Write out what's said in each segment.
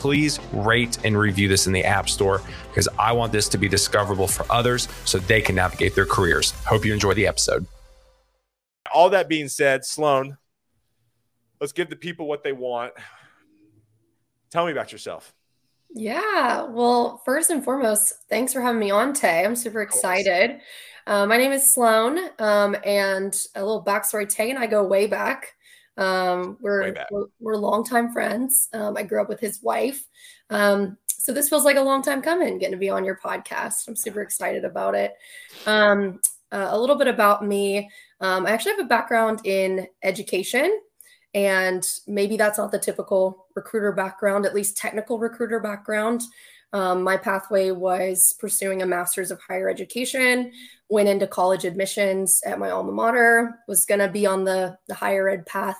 please rate and review this in the App Store because I want this to be discoverable for others so they can navigate their careers. Hope you enjoy the episode. All that being said, Sloan, let's give the people what they want. Tell me about yourself. Yeah. Well, first and foremost, thanks for having me on, Tay. I'm super excited. Uh, my name is Sloan, um, and a little backstory Tay and I go way back. Um, we're, we're, we're longtime friends. Um, I grew up with his wife. Um, so this feels like a long time coming, getting to be on your podcast. I'm super excited about it. Um, uh, a little bit about me. Um, I actually have a background in education, and maybe that's not the typical recruiter background, at least technical recruiter background. Um, my pathway was pursuing a master's of higher education, went into college admissions at my alma mater, was going to be on the, the higher ed path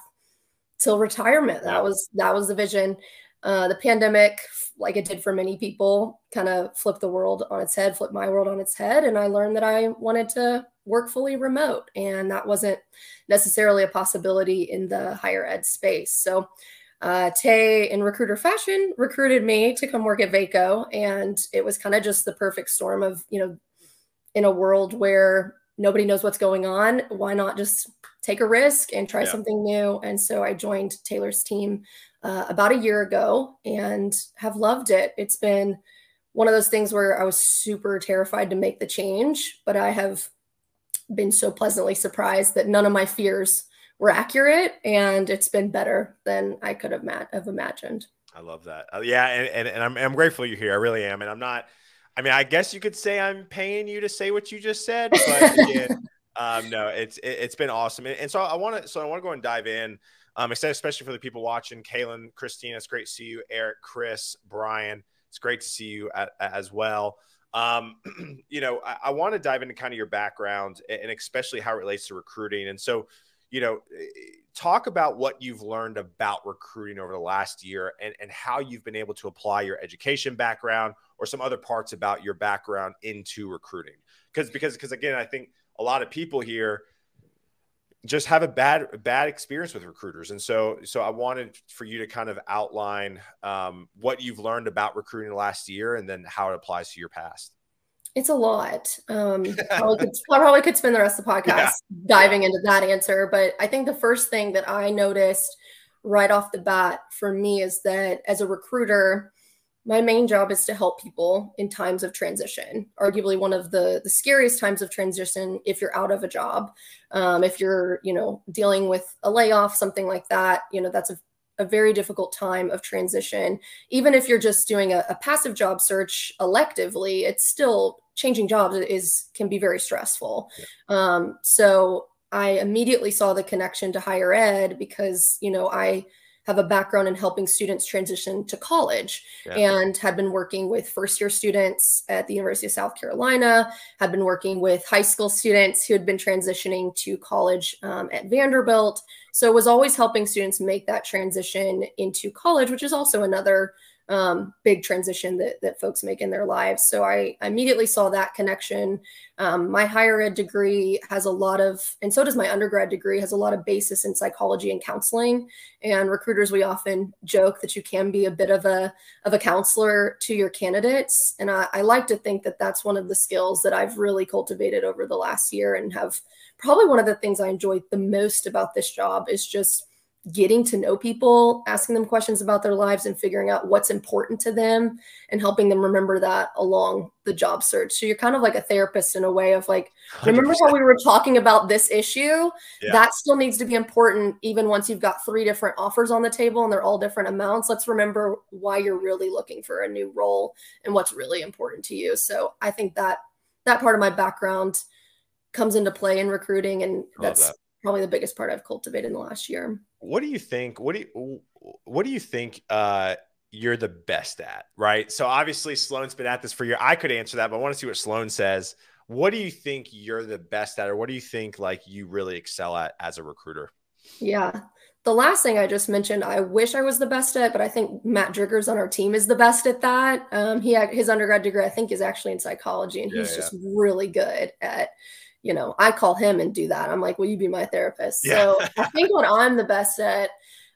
till retirement. That was that was the vision. Uh, the pandemic, like it did for many people, kind of flipped the world on its head, flipped my world on its head, and I learned that I wanted to work fully remote, and that wasn't necessarily a possibility in the higher ed space. So. Uh, Tay, in recruiter fashion, recruited me to come work at Vaco, and it was kind of just the perfect storm of, you know, in a world where nobody knows what's going on, why not just take a risk and try yeah. something new. And so I joined Taylor's team uh, about a year ago and have loved it. It's been one of those things where I was super terrified to make the change, but I have been so pleasantly surprised that none of my fears were accurate and it's been better than I could have, have imagined. I love that. Uh, yeah. And, and, and I'm, I'm grateful you're here. I really am. And I'm not, I mean, I guess you could say I'm paying you to say what you just said, but again, um, no, it's it, has been awesome, and, and so I want to so I want to go and dive in. Um, especially for the people watching, Kaylin, Christina, it's great to see you. Eric, Chris, Brian, it's great to see you at, as well. Um, you know, I, I want to dive into kind of your background and especially how it relates to recruiting. And so, you know, talk about what you've learned about recruiting over the last year and, and how you've been able to apply your education background or some other parts about your background into recruiting. Because, because, because again, I think a lot of people here just have a bad bad experience with recruiters and so so i wanted for you to kind of outline um, what you've learned about recruiting last year and then how it applies to your past it's a lot. Um probably could, I probably could spend the rest of the podcast yeah. diving into that answer but i think the first thing that i noticed right off the bat for me is that as a recruiter my main job is to help people in times of transition arguably one of the the scariest times of transition if you're out of a job. Um, if you're you know dealing with a layoff something like that you know that's a, a very difficult time of transition even if you're just doing a, a passive job search electively it's still changing jobs is can be very stressful yeah. um, so i immediately saw the connection to higher ed because you know i have a background in helping students transition to college yeah. and had been working with first year students at the University of South Carolina, had been working with high school students who had been transitioning to college um, at Vanderbilt. So was always helping students make that transition into college, which is also another um, big transition that, that folks make in their lives. So I, immediately saw that connection. Um, my higher ed degree has a lot of, and so does my undergrad degree, has a lot of basis in psychology and counseling. And recruiters, we often joke that you can be a bit of a of a counselor to your candidates. And I, I like to think that that's one of the skills that I've really cultivated over the last year and have probably one of the things I enjoyed the most about this job is just getting to know people, asking them questions about their lives and figuring out what's important to them and helping them remember that along the job search. So you're kind of like a therapist in a way of like, 100%. remember how we were talking about this issue? Yeah. That still needs to be important even once you've got three different offers on the table and they're all different amounts. Let's remember why you're really looking for a new role and what's really important to you. So I think that that part of my background comes into play in recruiting and that's that. Probably the biggest part I've cultivated in the last year what do you think? What do you what do you think uh, you're the best at? Right. So obviously Sloan's been at this for years. I could answer that, but I want to see what Sloan says. What do you think you're the best at, or what do you think like you really excel at as a recruiter? Yeah. The last thing I just mentioned, I wish I was the best at, but I think Matt Driggers on our team is the best at that. Um, he had his undergrad degree, I think, is actually in psychology, and yeah, he's yeah. just really good at you know, I call him and do that. I'm like, will you be my therapist? Yeah. So I think what I'm the best at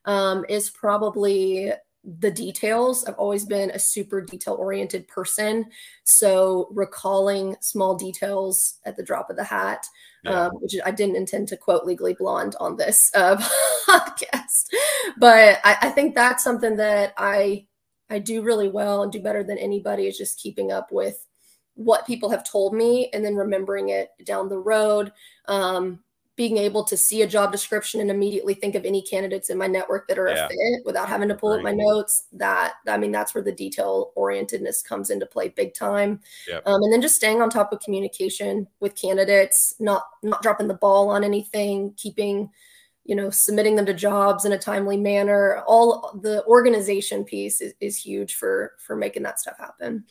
um, is probably the details. I've always been a super detail oriented person. So recalling small details at the drop of the hat, yeah. um, which I didn't intend to quote Legally Blonde on this uh, podcast, but I, I think that's something that I I do really well and do better than anybody is just keeping up with what people have told me and then remembering it down the road. Um, being able to see a job description and immediately think of any candidates in my network that are yeah. a fit without having to pull up my notes that i mean that's where the detail orientedness comes into play big time. Yep. um, and then just staying on top of communication with candidates not not dropping the ball on anything keeping you know submitting them to jobs in a timely manner. All the organization piece is, is huge for for making that stuff happen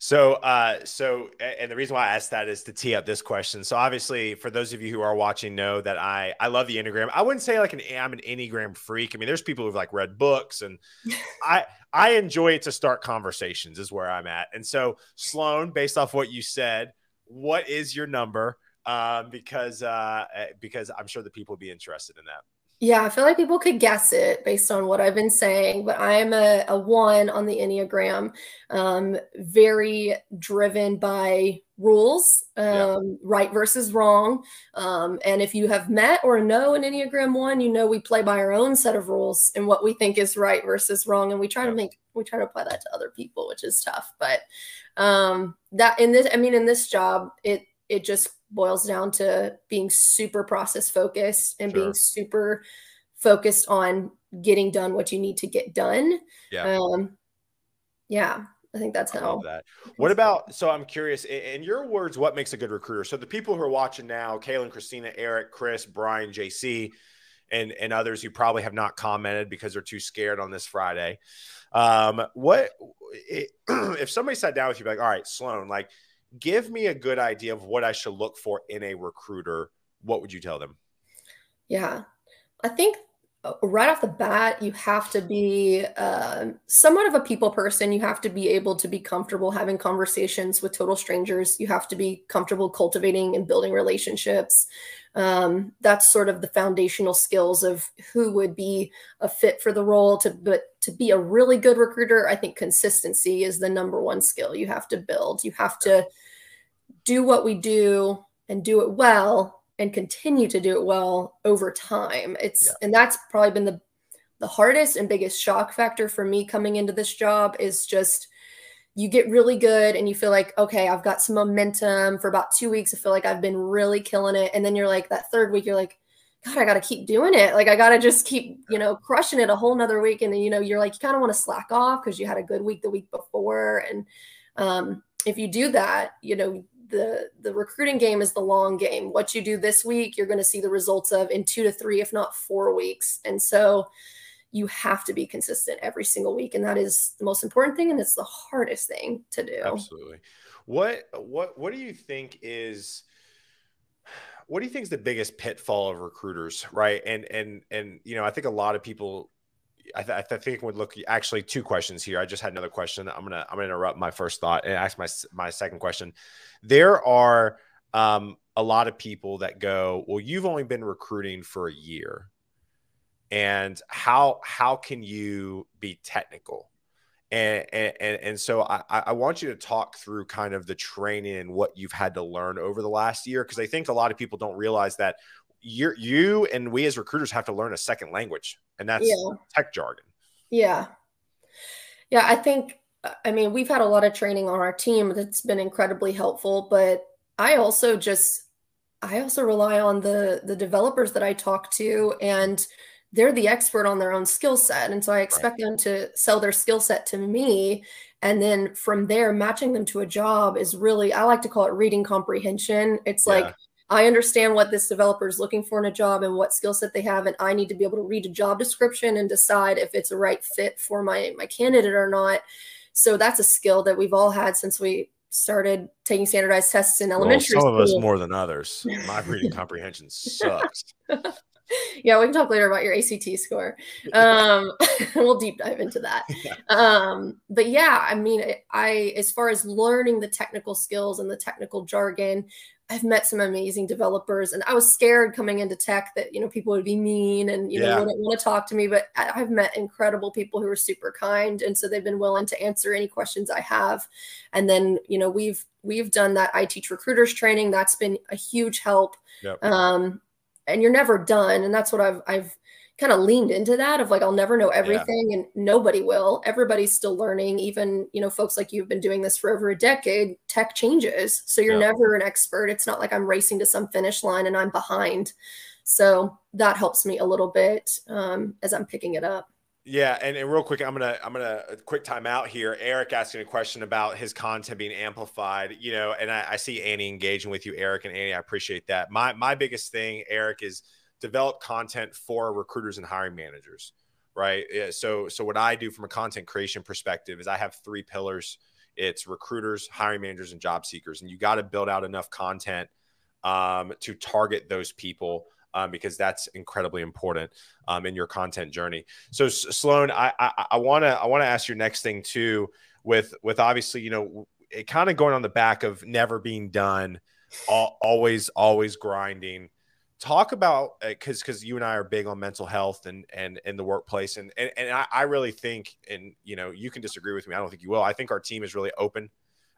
so, uh, so, and the reason why I asked that is to tee up this question. So, obviously, for those of you who are watching, know that I I love the enneagram. I wouldn't say like an I'm an enneagram freak. I mean, there's people who've like read books, and I I enjoy it to start conversations. Is where I'm at. And so, Sloan, based off what you said, what is your number? Um, because uh, eh, because I'm sure the people would be interested in that. Yeah, I feel like people could guess it based on what I've been saying, but I am a, a one on the Enneagram, um, very driven by rules, um, yeah. right versus wrong. Um, and if you have met or know an Enneagram one, you know we play by our own set of rules and what we think is right versus wrong. And we try yeah. to make, we try to apply that to other people, which is tough. But um, that in this, I mean, in this job, it, it just boils down to being super process focused and sure. being super focused on getting done what you need to get done. Yeah. Um, yeah. I think that's how. that. What about? So I'm curious. In your words, what makes a good recruiter? So the people who are watching now, Kaylin, Christina, Eric, Chris, Brian, JC, and and others who probably have not commented because they're too scared on this Friday. Um, what if somebody sat down with you, be like, all right, Sloan, like give me a good idea of what I should look for in a recruiter. What would you tell them? Yeah, I think right off the bat, you have to be uh, somewhat of a people person. You have to be able to be comfortable having conversations with total strangers. You have to be comfortable cultivating and building relationships. Um, that's sort of the foundational skills of who would be a fit for the role. To but to be a really good recruiter, I think consistency is the number one skill you have to build. You have to do what we do and do it well and continue to do it well over time. It's yeah. and that's probably been the the hardest and biggest shock factor for me coming into this job is just you get really good and you feel like okay i've got some momentum for about two weeks. I feel like i've been really killing it. And then you're like that third week you're like god i gotta keep doing it. Like i gotta just keep you know crushing it a whole nother week. And then you know you're like you kind of want to slack off because you had a good week the week before. And um, if you do that you know the the recruiting game is the long game. What you do this week, you're going to see the results of in 2 to 3 if not 4 weeks. And so you have to be consistent every single week and that is the most important thing and it's the hardest thing to do. Absolutely. What what what do you think is what do you think is the biggest pitfall of recruiters, right? And and and you know, I think a lot of people I, th- I think would look actually two questions here. I just had another question. I'm gonna I'm gonna interrupt my first thought and ask my my second question. There are um, a lot of people that go, well, you've only been recruiting for a year, and how how can you be technical? And and and so I, I want you to talk through kind of the training and what you've had to learn over the last year because I think a lot of people don't realize that you you and we as recruiters have to learn a second language, and that's yeah. tech jargon. Yeah, yeah. I think uh, I mean we've had a lot of training on our team that's been incredibly helpful, but I also just I also rely on the the developers that I talk to and they're the expert on their own skill set and so I expect right. them to sell their skill set to me and then from there matching them to a job is really I like to call it reading comprehension. It's yeah. like I understand what this developer is looking for in a job and what skill set they have, and I need to be able to read a job description and decide if it's a right fit for my my candidate or not. So that's a skill that we've all had since we started taking standardized tests in elementary well, some school. of us more than others. My reading comprehension sucks. yeah, we can talk later about your ACT score. Um, we'll deep dive into that. Yeah. Um, but yeah, I mean, I as far as learning the technical skills and the technical jargon, I've met some amazing developers, and I was scared coming into tech that you know people would be mean and you yeah. know wouldn't want to talk to me. But I've met incredible people who are super kind, and so they've been willing to answer any questions I have. And then you know we've we've done that I teach recruiters training. That's been a huge help. Yep. Um, and you're never done, and that's what I've I've kind of leaned into that of like I'll never know everything yeah. and nobody will. Everybody's still learning. Even, you know, folks like you've been doing this for over a decade, tech changes. So you're yeah. never an expert. It's not like I'm racing to some finish line and I'm behind. So that helps me a little bit um, as I'm picking it up. Yeah, and, and real quick, I'm gonna I'm gonna quick time out here. Eric asking a question about his content being amplified, you know, and I, I see Annie engaging with you, Eric and Annie. I appreciate that. My my biggest thing, Eric, is develop content for recruiters and hiring managers right Yeah, so so what i do from a content creation perspective is i have three pillars it's recruiters hiring managers and job seekers and you got to build out enough content um, to target those people um, because that's incredibly important um, in your content journey. So sloan i want to i want to ask your next thing too with with obviously you know it kind of going on the back of never being done always always grinding. Talk about because uh, because you and I are big on mental health and and in the workplace and and, and I, I, really think and you know you can disagree with me I don't think you will I think our team is really open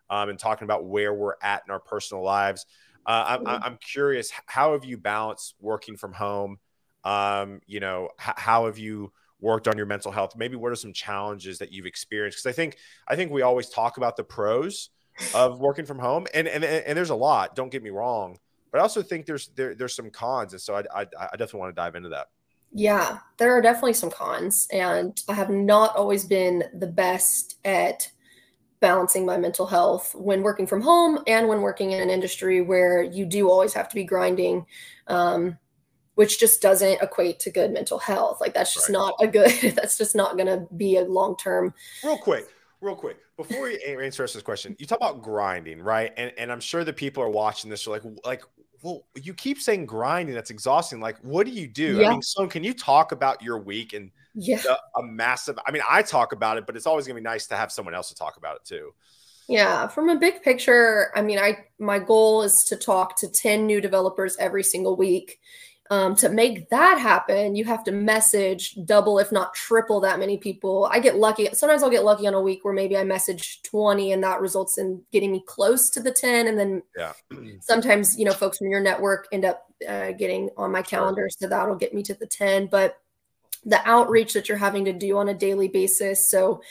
um, and talking about where we're at in our personal lives uh, I'm, mm-hmm. I'm curious how have you balanced working from home um, you know h- how have you worked on your mental health maybe what are some challenges that you've experienced because I think I think we always talk about the pros of working from home and and and there's a lot don't get me wrong but I also think there's there, there's some cons, and so I, I, I definitely want to dive into that. Yeah, there are definitely some cons, and I have not always been the best at balancing my mental health when working from home and when working in an industry where you do always have to be grinding. Um, which just doesn't equate to good mental health. Like that's just right. not a good. That's just not going to be a long term. Real quick, real quick before you answer this question, you talk about grinding, right? And and I'm sure the people are watching this are like like well, you keep saying grinding. That's exhausting. Like, what do you do? Yeah. I mean, so can you talk about your week and yeah. The, a massive? I mean, I talk about it, but it's always gonna be nice to have someone else to talk about it too. Yeah, from a big picture, I mean, I my goal is to talk to 10 new developers every single week um, to make that happen, you have to message double, if not triple, that many people. I get lucky. Sometimes I'll get lucky on a week where maybe I message 20 and that results in getting me close to the 10. And then yeah. sometimes, you know, folks from your network end up uh, getting on my calendar. So that'll get me to the 10. But the outreach that you're having to do on a daily basis. So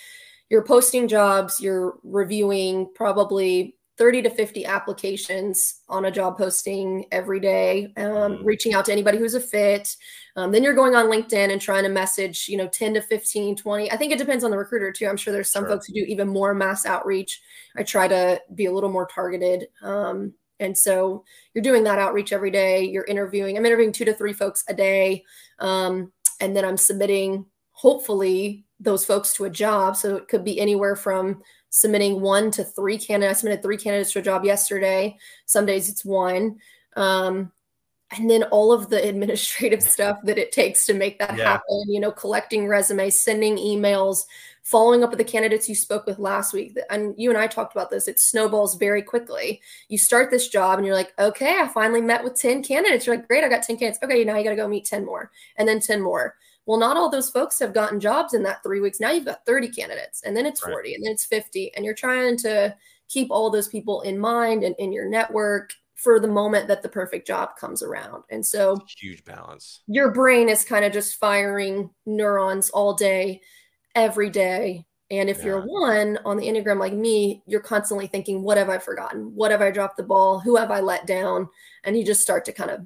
you're posting jobs, you're reviewing probably 30 to 50 applications on a job posting every day, um, mm-hmm. reaching out to anybody who's a fit. Um, then you're going on LinkedIn and trying to message, you know, 10 to 15, 20. I think it depends on the recruiter too. I'm sure there's some sure. folks who do even more mass outreach. I try to be a little more targeted. Um, and so you're doing that outreach every day. You're interviewing. I'm interviewing two to three folks a day. Um, and then I'm submitting, hopefully, those folks to a job. So it could be anywhere from submitting one to three candidates. I submitted three candidates to a job yesterday. Some days it's one. Um, and then all of the administrative stuff that it takes to make that yeah. happen, you know, collecting resumes, sending emails, following up with the candidates you spoke with last week. And you and I talked about this. It snowballs very quickly. You start this job and you're like, okay, I finally met with 10 candidates. You're like, great, I got 10 candidates. Okay, now you got to go meet 10 more and then 10 more. Well, not all those folks have gotten jobs in that three weeks. Now you've got 30 candidates, and then it's 40, right. and then it's 50, and you're trying to keep all those people in mind and in your network, for the moment that the perfect job comes around. And so huge balance. Your brain is kind of just firing neurons all day, every day. And if yeah. you're one on the Enneagram like me, you're constantly thinking, what have I forgotten? What have I dropped the ball? Who have I let down? And you just start to kind of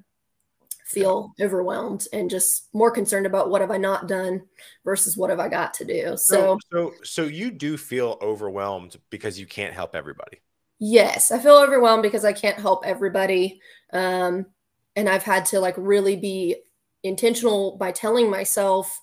feel yeah. overwhelmed and just more concerned about what have I not done versus what have I got to do. So, so, so, so you do feel overwhelmed because you can't help everybody. Yes, I feel overwhelmed because I can't help everybody. Um, and I've had to like really be intentional by telling myself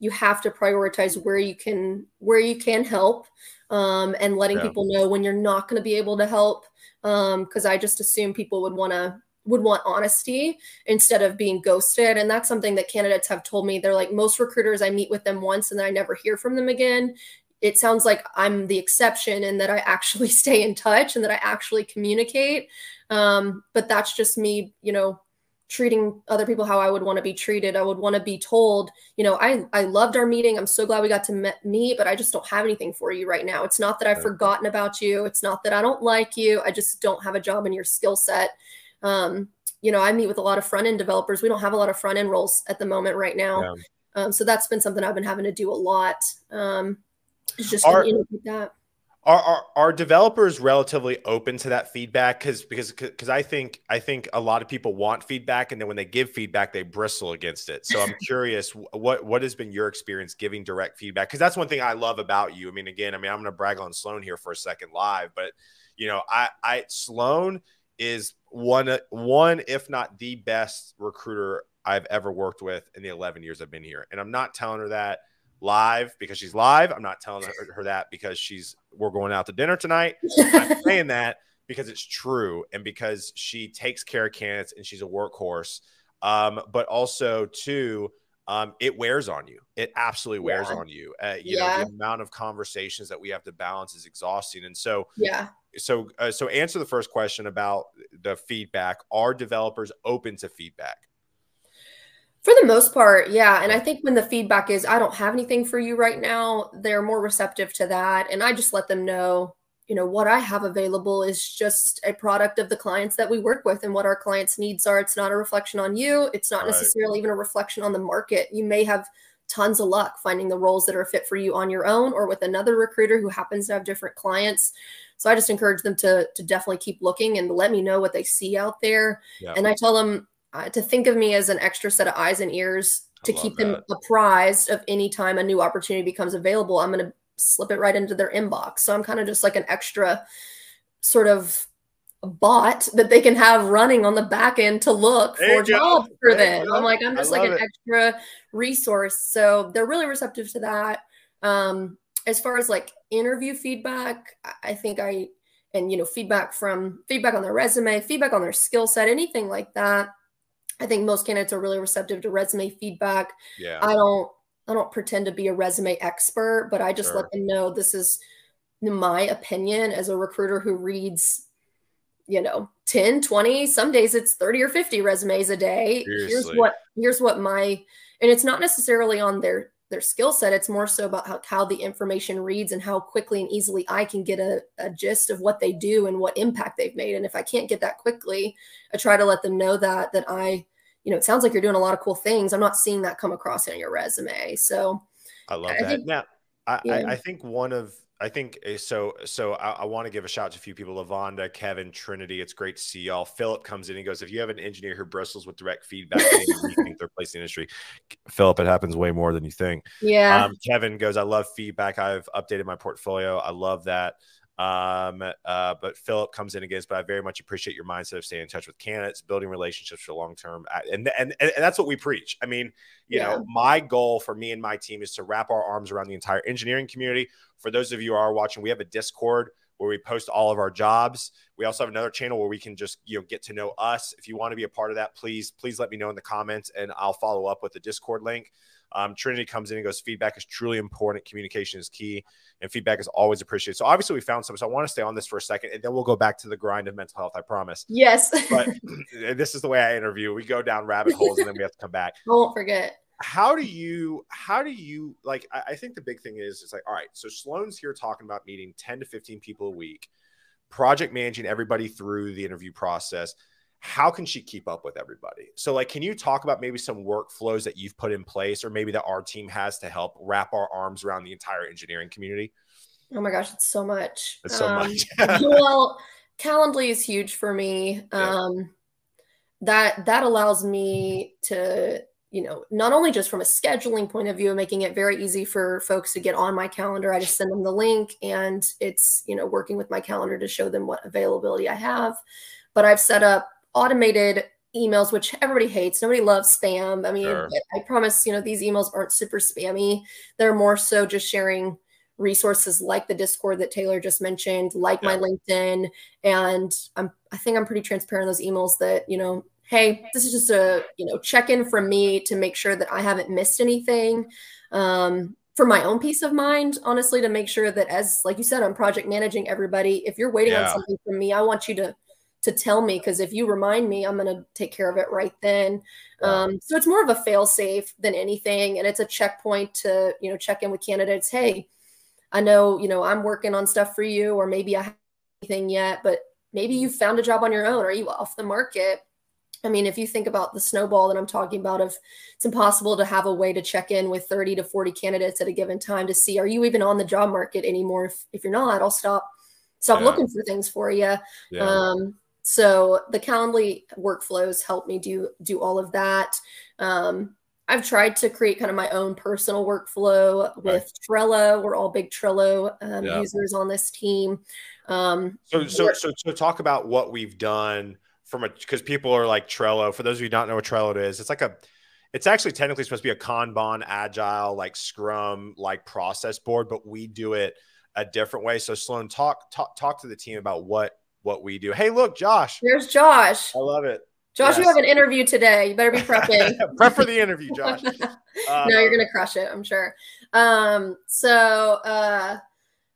you have to prioritize where you can where you can help um, and letting yeah. people know when you're not going to be able to help because um, I just assume people would want to would want honesty instead of being ghosted and that's something that candidates have told me they're like most recruiters I meet with them once and then I never hear from them again it sounds like I'm the exception and that I actually stay in touch and that I actually communicate. Um, but that's just me, you know, treating other people how I would want to be treated. I would want to be told, you know, I, I loved our meeting. I'm so glad we got to meet, but I just don't have anything for you right now. It's not that I've forgotten about you. It's not that I don't like you. I just don't have a job in your skill set. Um, you know, I meet with a lot of front end developers. We don't have a lot of front end roles at the moment right now. Yeah. Um, so that's been something I've been having to do a lot. Um, it's just are, that. Are, are are developers relatively open to that feedback? Because because because I think I think a lot of people want feedback, and then when they give feedback, they bristle against it. So I'm curious, what what has been your experience giving direct feedback? Because that's one thing I love about you. I mean, again, I mean, I'm going to brag on Sloan here for a second live, but you know, I I Sloan is one one if not the best recruiter I've ever worked with in the 11 years I've been here, and I'm not telling her that live because she's live. I'm not telling her, her that because she's we're going out to dinner tonight. I'm saying that because it's true and because she takes care of candidates and she's a workhorse. Um, but also too, um, it wears on you. It absolutely wears yeah. on you. Uh, you yeah. know, the amount of conversations that we have to balance is exhausting. And so, yeah. So, uh, so answer the first question about the feedback. Are developers open to feedback? For the most part, yeah. And I think when the feedback is, I don't have anything for you right now, they're more receptive to that. And I just let them know, you know, what I have available is just a product of the clients that we work with and what our clients' needs are. It's not a reflection on you. It's not right. necessarily even a reflection on the market. You may have tons of luck finding the roles that are fit for you on your own or with another recruiter who happens to have different clients. So I just encourage them to to definitely keep looking and let me know what they see out there. Yeah. And I tell them uh, to think of me as an extra set of eyes and ears to keep that. them apprised of any time a new opportunity becomes available. I'm going to slip it right into their inbox. So I'm kind of just like an extra sort of bot that they can have running on the back end to look there for jobs for there them. I'm like, I'm just like an it. extra resource. So they're really receptive to that. Um, as far as like interview feedback, I think I, and you know, feedback from feedback on their resume, feedback on their skill set, anything like that. I think most candidates are really receptive to resume feedback. Yeah. I don't I don't pretend to be a resume expert, but I just sure. let them know this is my opinion as a recruiter who reads you know 10 20 some days it's 30 or 50 resumes a day Seriously. here's what here's what my and it's not necessarily on their their skill set it's more so about how, how the information reads and how quickly and easily i can get a, a gist of what they do and what impact they've made. And if i can't get that quickly i try to let them know that that i you know it sounds like you're doing a lot of cool things. I'm not seeing that come across in your resume. So i love I that. think, now I, yeah. I, I think one of I think eh, so. So I, I want to give a shout out to a few people: Lavonda, Kevin, Trinity. It's great to see y'all. Philip comes in and goes, "If you have an engineer who bristles with direct feedback, you think they're placed in the industry." Philip, it happens way more than you think. Yeah. Um, Kevin goes, "I love feedback. I've updated my portfolio. I love that." Um, uh, but Philip comes in again, but I very much appreciate your mindset of staying in touch with candidates, building relationships for long term, and, and and that's what we preach. I mean, you yeah. know, my goal for me and my team is to wrap our arms around the entire engineering community. For those of you who are watching, we have a Discord where we post all of our jobs. We also have another channel where we can just you know get to know us. If you want to be a part of that, please please let me know in the comments, and I'll follow up with the Discord link. Um, Trinity comes in and goes, feedback is truly important. Communication is key, and feedback is always appreciated. So obviously we found some. So I want to stay on this for a second, and then we'll go back to the grind of mental health. I promise. Yes. but this is the way I interview. We go down rabbit holes, and then we have to come back. I won't forget. How do you? How do you like? I, I think the big thing is, it's like, all right. So Sloan's here talking about meeting ten to fifteen people a week, project managing everybody through the interview process how can she keep up with everybody? So, like, can you talk about maybe some workflows that you've put in place, or maybe that our team has to help wrap our arms around the entire engineering community? Oh my gosh, it's so much. It's so um, much. well, Calendly is huge for me. Yeah. Um, that that allows me to, you know, not only just from a scheduling point of view, making it very easy for folks to get on my calendar. I just send them the link, and it's you know working with my calendar to show them what availability I have. But I've set up automated emails, which everybody hates. Nobody loves spam. I mean, sure. I promise, you know, these emails aren't super spammy. They're more so just sharing resources like the Discord that Taylor just mentioned, like yeah. my LinkedIn. And I'm, I think I'm pretty transparent in those emails that, you know, hey, this is just a, you know, check in from me to make sure that I haven't missed anything. Um, for my own peace of mind, honestly, to make sure that as, like you said, I'm project managing everybody. If you're waiting yeah. on something from me, I want you to to tell me because if you remind me, I'm going to take care of it right then. Um, so it's more of a fail safe than anything, and it's a checkpoint to you know check in with candidates. Hey, I know you know I'm working on stuff for you, or maybe I haven't anything yet, but maybe you found a job on your own. Are you off the market? I mean, if you think about the snowball that I'm talking about, of it's impossible to have a way to check in with 30 to 40 candidates at a given time to see are you even on the job market anymore? If, if you're not, I'll stop stop yeah. looking for things for you. Yeah. Um, so the Calendly workflows help me do do all of that. Um, I've tried to create kind of my own personal workflow with right. Trello. We're all big Trello um, yeah. users on this team. Um, so, so, so, so talk about what we've done from a because people are like Trello. For those of you who don't know what Trello is, it's like a it's actually technically supposed to be a Kanban, agile, like Scrum, like process board, but we do it a different way. So Sloan, talk talk talk to the team about what what we do. Hey, look, Josh. There's Josh. I love it. Josh, yes. you have an interview today. You better be prepping. Prep for the interview, Josh. Uh, no, you're gonna crush it, I'm sure. Um, so uh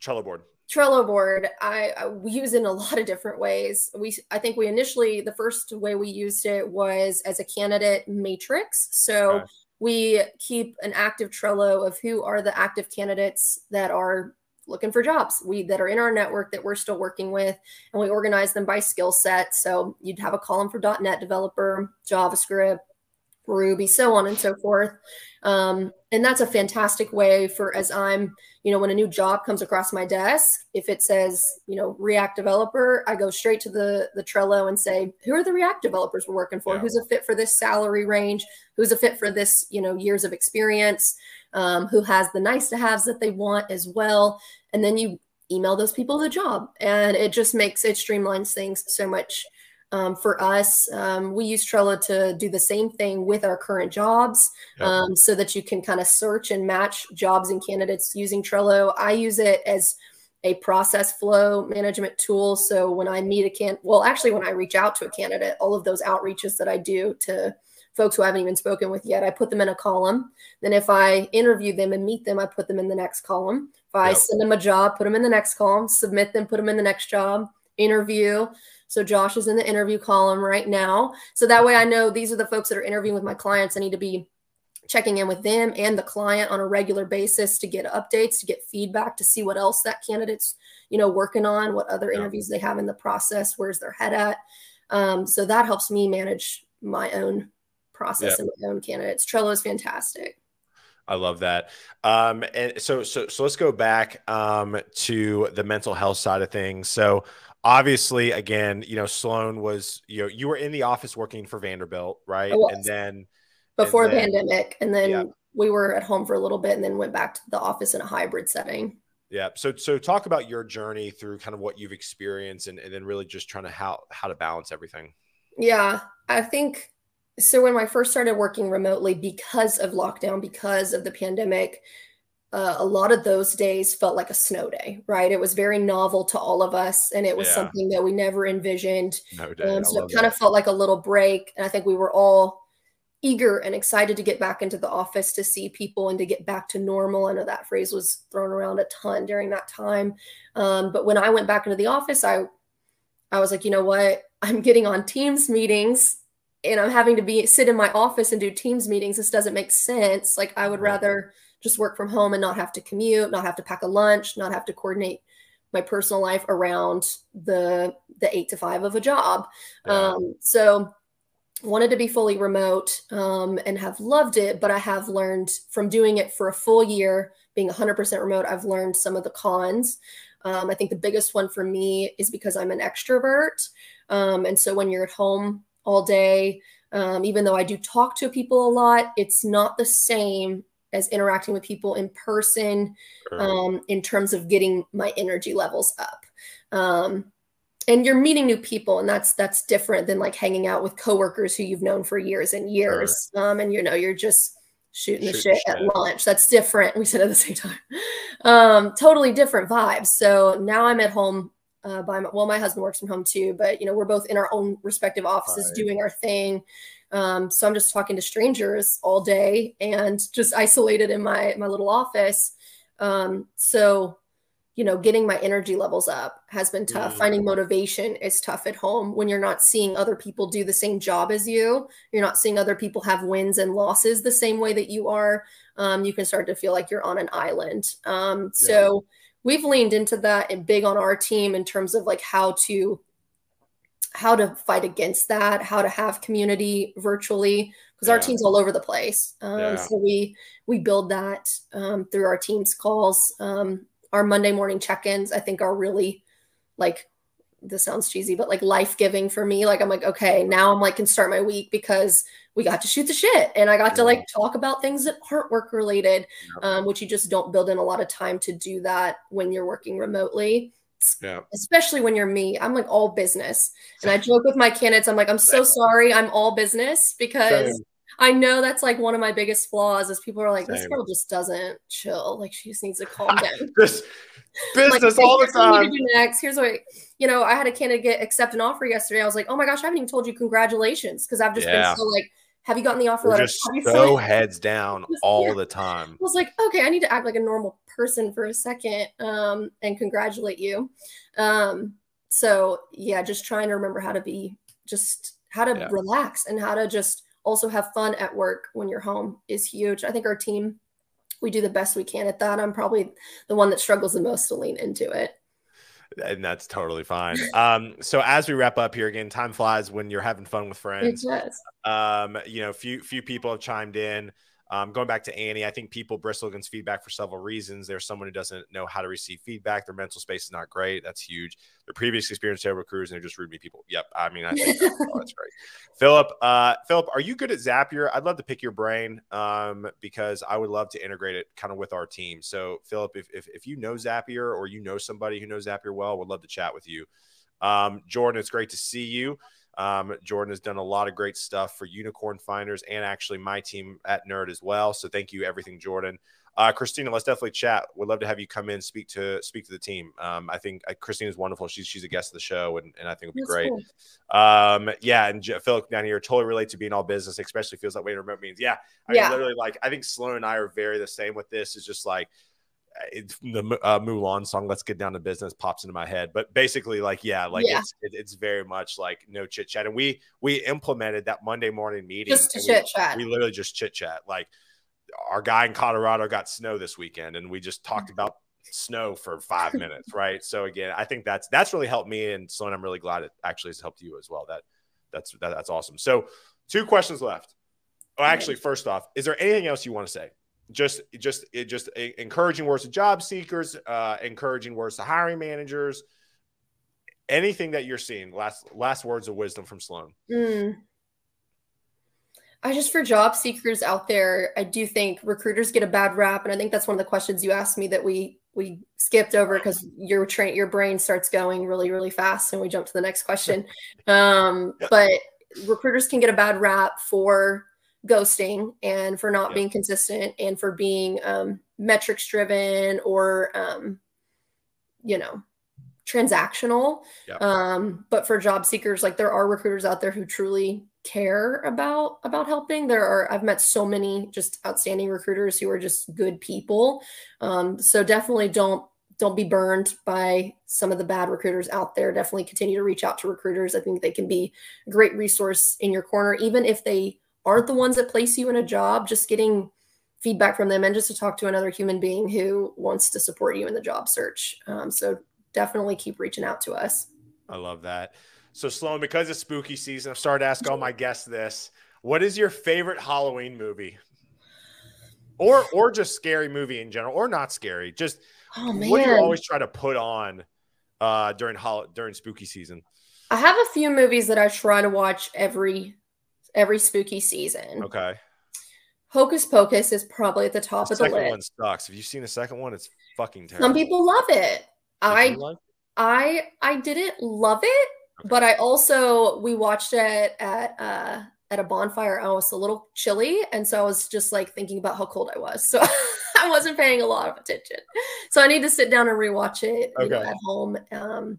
Trello board. Trello board, I, I we use it in a lot of different ways. We I think we initially the first way we used it was as a candidate matrix. So okay. we keep an active Trello of who are the active candidates that are looking for jobs. We that are in our network that we're still working with and we organize them by skill set. So you'd have a column for net developer javascript ruby so on and so forth. Um, and that's a fantastic way for as i'm you know when a new job comes across my desk if it says you know react developer i go straight to the the trello and say who are the react developers we're working for? Yeah. who's a fit for this salary range? Who's a fit for this you know years of experience? Um, who has the nice to haves that they want as well. And then you email those people the job. And it just makes it streamlines things so much um, for us. Um, we use Trello to do the same thing with our current jobs um, so that you can kind of search and match jobs and candidates using Trello. I use it as a process flow management tool. So when I meet a can, well, actually, when I reach out to a candidate, all of those outreaches that I do to folks who I haven't even spoken with yet, I put them in a column. Then if I interview them and meet them, I put them in the next column. If I yep. send them a job, put them in the next column, submit them, put them in the next job, interview. So Josh is in the interview column right now. So that way I know these are the folks that are interviewing with my clients. I need to be checking in with them and the client on a regular basis to get updates, to get feedback, to see what else that candidate's, you know, working on, what other interviews they have in the process, where's their head at. Um, so that helps me manage my own process and my own candidates. Trello is fantastic. I love that. Um, and so, so, so let's go back um, to the mental health side of things. So, obviously, again, you know, Sloan was, you know, you were in the office working for Vanderbilt, right? And then before and then, pandemic, and then yeah. we were at home for a little bit, and then went back to the office in a hybrid setting. Yeah. So, so talk about your journey through kind of what you've experienced, and, and then really just trying to how how to balance everything. Yeah, I think so when I first started working remotely because of lockdown, because of the pandemic, uh, a lot of those days felt like a snow day, right? It was very novel to all of us, and it was yeah. something that we never envisioned. No day. Um, so it kind that. of felt like a little break, and I think we were all eager and excited to get back into the office to see people and to get back to normal. I know that phrase was thrown around a ton during that time, um, but when I went back into the office, I I was like, you know what? I'm getting on Teams meetings and I'm having to be sit in my office and do Teams meetings. This doesn't make sense. Like I would rather just work from home and not have to commute, not have to pack a lunch, not have to coordinate my personal life around the the eight to five of a job. Yeah. Um, so wanted to be fully remote um, and have loved it, but I have learned from doing it for a full year, being 100% remote, I've learned some of the cons. Um, I think the biggest one for me is because I'm an extrovert. Um, and so when you're at home all day, um, even though I do talk to people a lot, it's not the same as interacting with people in person um, in terms of getting my energy levels up. And you're meeting new people, and that's that's different than like hanging out with coworkers who you've known for years and years. Sure. Um, and you know, you're just shooting the shit, shit, at lunch. That's different. We said at the same time. Um, totally different vibes. So now I'm at home uh, by my, well, my husband works from home too, but you know, we're both in our own respective offices right. doing our thing. Um, so I'm just talking to strangers all day and just isolated in my my little office. Um, so you know, getting my energy levels up has been tough. Mm. Finding motivation is tough at home when you're not seeing other people do the same job as you. You're not seeing other people have wins and losses the same way that you are. Um, you can start to feel like you're on an island. Um, yeah. So we've leaned into that and big on our team in terms of like how to how to fight against that, how to have community virtually because yeah. our team's all over the place. Um, yeah. So we we build that um, through our team's calls. Um, our Monday morning check-ins, I think, are really like this sounds cheesy, but like life giving for me. Like I'm like, okay, now I'm like can start my week because we got to shoot the shit and I got yeah. to like talk about things that aren't work related, yeah. um, which you just don't build in a lot of time to do that when you're working remotely. Yeah. Especially when you're me. I'm like all business. And I joke with my candidates, I'm like, I'm so sorry, I'm all business because Same. I know that's like one of my biggest flaws is people are like, Same. this girl just doesn't chill. Like she just needs to calm down. this business like, all the time. next. Here's what you know, I had a candidate get accept an offer yesterday. I was like, oh my gosh, I haven't even told you congratulations because I've just yeah. been so like have you gotten the offer letter? Just so heads down all yeah. the time. I was like, okay, I need to act like a normal person for a second um, and congratulate you. Um, so yeah, just trying to remember how to be just how to yeah. relax and how to just also have fun at work when you're home is huge. I think our team, we do the best we can at that. I'm probably the one that struggles the most to lean into it. And that's totally fine. Um, so as we wrap up here again, time flies when you're having fun with friends. It does. Um, you know, few few people have chimed in. Um, going back to Annie, I think people bristle against feedback for several reasons. There's someone who doesn't know how to receive feedback. Their mental space is not great. That's huge. Their previous experience terrible recruiters and they're just rude me people. Yep. I mean, I think that's, oh, that's great. Philip, uh, Philip, are you good at Zapier? I'd love to pick your brain um, because I would love to integrate it kind of with our team. So, Philip, if, if, if you know Zapier or you know somebody who knows Zapier well, would love to chat with you. Um, Jordan, it's great to see you. Um, Jordan has done a lot of great stuff for Unicorn Finders and actually my team at Nerd as well. So thank you, everything, Jordan. Uh, Christina, let's definitely chat. Would love to have you come in, speak to speak to the team. Um, I think uh, Christina is wonderful. She's she's a guest of the show, and, and I think it'll be That's great. Cool. Um, yeah, and J- Philip down here totally relate to being all business, especially feels that way in remote means. Yeah, I yeah. Mean, literally like I think Sloan and I are very the same with this. Is just like the uh, Mulan song "Let's Get Down to Business" pops into my head. But basically, like, yeah, like yeah. It's, it, it's very much like no chit chat. And we we implemented that Monday morning meeting. Just to chit chat. We, we literally just chit chat. Like our guy in Colorado got snow this weekend, and we just talked about snow for five minutes, right? So again, I think that's that's really helped me, and Sloan, I'm really glad it actually has helped you as well. That that's that, that's awesome. So two questions left. Oh, actually, first off, is there anything else you want to say? Just just it just encouraging words to job seekers uh encouraging words to hiring managers. Anything that you're seeing last last words of wisdom from sloan. Mm. i just for job seekers out there i do think recruiters get a bad rap and i think that's one of the questions you asked me that we we skipped over because your train your brain starts going really really fast and we jump to the next question. Um but recruiters can get a bad rap for ghosting and for not yeah. being consistent and for being um, metrics driven or um, you know transactional. Yeah. um, but for job seekers like there are recruiters out there who truly care about about helping. There are i've met so many just outstanding recruiters who are just good people. Um, so definitely don't don't be burned by some of the bad recruiters out there. Definitely continue to reach out to recruiters. I think they can be a great resource in your corner even if they aren't the ones that place you in a job, just getting feedback from them and just to talk to another human being who wants to support you in the job search. Um, so definitely keep reaching out to us. I love that. So Sloan, because it's spooky season, I've started to ask all my guests this. What is your favorite Halloween movie? Or or just scary movie in general, or not scary. Just Oh what do you always try to put on uh during hol- during spooky season? I have a few movies that I try to watch every every spooky season. Okay. Hocus Pocus is probably at the top The of the second list. one sucks. Have you seen the second one? It's fucking terrible. Some people love it. Did I you like it? I I didn't love it, but I also we watched it at uh at a bonfire. I was a little chilly, and so I was just like thinking about how cold I was. So I wasn't paying a lot of attention. So I need to sit down and rewatch it you know, at home. Um,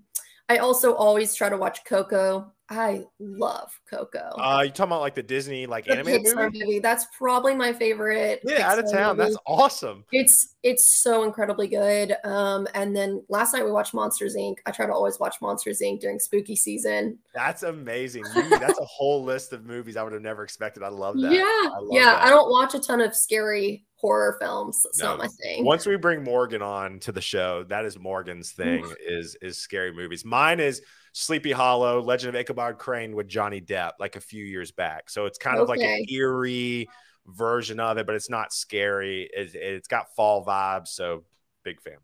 I also always try to watch Coco. I love Coco. Uh, you talking about like the Disney like the animated Pixar movie? movie. That's probably my favorite. Yeah, out of town. movie. That's awesome. It's it's so incredibly good. Um, and then last night we watched Monsters Inc. I try to always watch Monsters Inc. during spooky season. That's amazing. That's a whole list of movies I would have never expected. I love that. Yeah, love yeah. that. I don't watch a ton of scary horror films. It's No. not my thing. Once we bring Morgan on to the show, that is Morgan's thing is is scary movies. Mine is Sleepy Hollow, Legend of Ichabod Crane with Johnny Depp, like a few years back. So it's kind of like an eerie version of it, but it's not scary. It, it's got fall vibes. So big fan.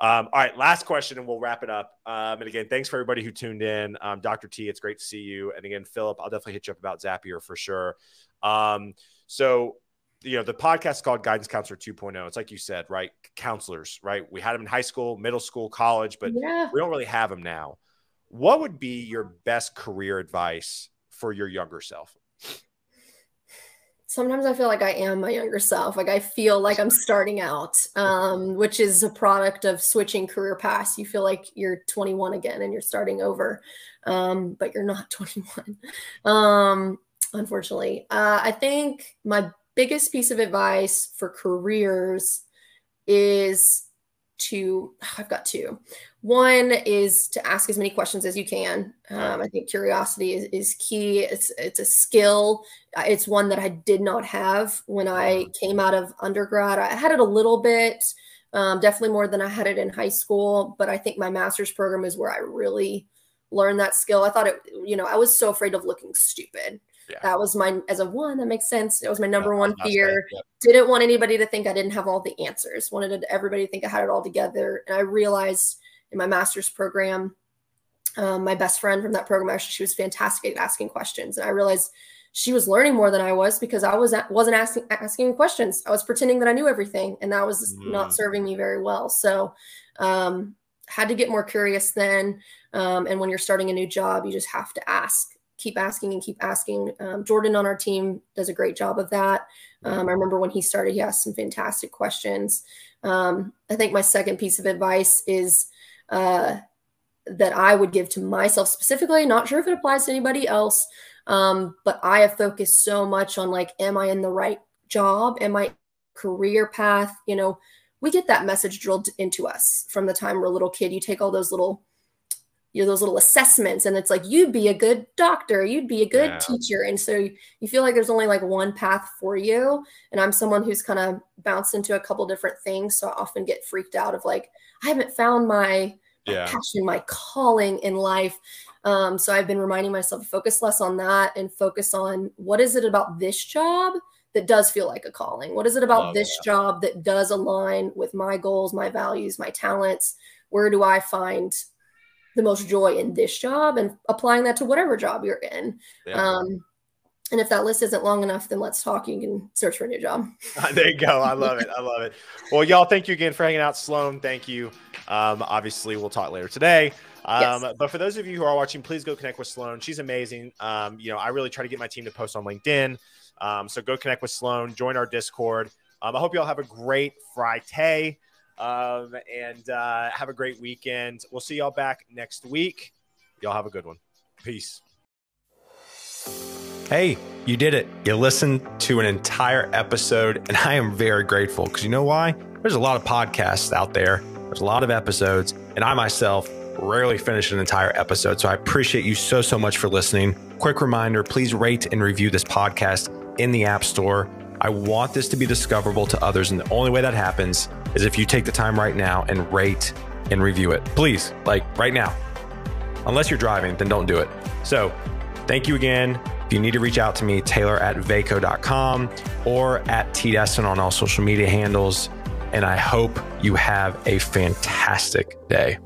Um, all right, last question, and we'll wrap it up. Um, and again, thanks for everybody who tuned in. Um, Dr. T, it's great to see you. And again, Philip, I'll definitely hit you up about Zapier for sure. Um, so you know the podcast is called guidance counselor 2.0 it's like you said right counselors right we had them in high school middle school college but yeah. we don't really have them now what would be your best career advice for your younger self Sometimes I feel like I am my younger self. Like I feel like I'm starting out, um, which is a product of switching career paths. You feel like you're 21 again and you're starting over, um, but you're not 21. Um, unfortunately, uh, I think my biggest piece of advice for careers is to I've got two. One is to ask as many questions as you can. Um, I think curiosity is, is key. It's it's a skill. It's one that I did not have when I came out of undergrad. I had it a little bit, um, definitely more than I had it in high school. But I think my master's program is where I really learned that skill. I thought it, you know, I was so afraid of looking stupid. Yeah. That was my as a one. That makes sense. That was my number Yeah, one fear yep. didn't want anybody to think I didn't have all the answers. Wanted everybody to think I had it all together. And I realized in my master's program, um, my best friend from that program actually she was fantastic at asking questions, and I realized she was learning more than I was because I was wasn't asking asking questions. I was pretending that I knew everything, and that was Mm. not serving me very well. So, um, had to get more curious then. Um, and when you're starting a new job, you just have to ask keep asking and keep asking. Um, Jordan on our team does a great job of that. Um, I remember when he started, he asked some fantastic questions. Um, I think my second piece of advice is uh, that I would give to myself specifically. Not sure if it applies to anybody else, um, but I have focused so much on like, am I in the right job? Am I career path? You know, we get that message drilled into us from the time we're a little kid. You take all those little you know those little assessments and it's like you'd be a good doctor you'd be a good Yeah. teacher and so you, you feel like there's only like one path for you and i'm someone who's kind of bounced into a couple different things so i often get freaked out of like i haven't found my, my Yeah. passion my calling in life um, so i've been reminding myself to focus less on that and focus on what is it about this job that does feel like a calling what is it about Love this that. job that does align with my goals my values my talents where do i find the most joy in this job and applying that to whatever job you're in. Yeah. Um, and if that list isn't long enough, then let's talk. You can search for a new job. there you go. I love it. I love it. Well, y'all, thank you again for hanging out. Sloan, thank you. Um, obviously, we'll talk later today. Um, Yes. But for those of you who are watching, please go connect with Sloan. She's amazing. Um, you know, I really try to get my team to post on LinkedIn. Um, so go connect with Sloan, join our Discord. Um, I hope you all have a great Friday um, and uh, have a great weekend. We'll see y'all back next week. Y'all have a good one. Peace. Hey, you did it. You listened to an entire episode, and I am very grateful because you know why? There's a lot of podcasts out there, there's a lot of episodes, and I myself rarely finish an entire episode. So I appreciate you so, so much for listening. Quick reminder please rate and review this podcast in the App Store. I want this to be discoverable to others, and the only way that happens is if you take the time right now and rate and review it. Please, like right now. unless you're driving, then don't do it. So thank you again. If you need to reach out to me, Taylor at vaco.com or at T Desseyn on all social media handles. And I hope you have a fantastic day.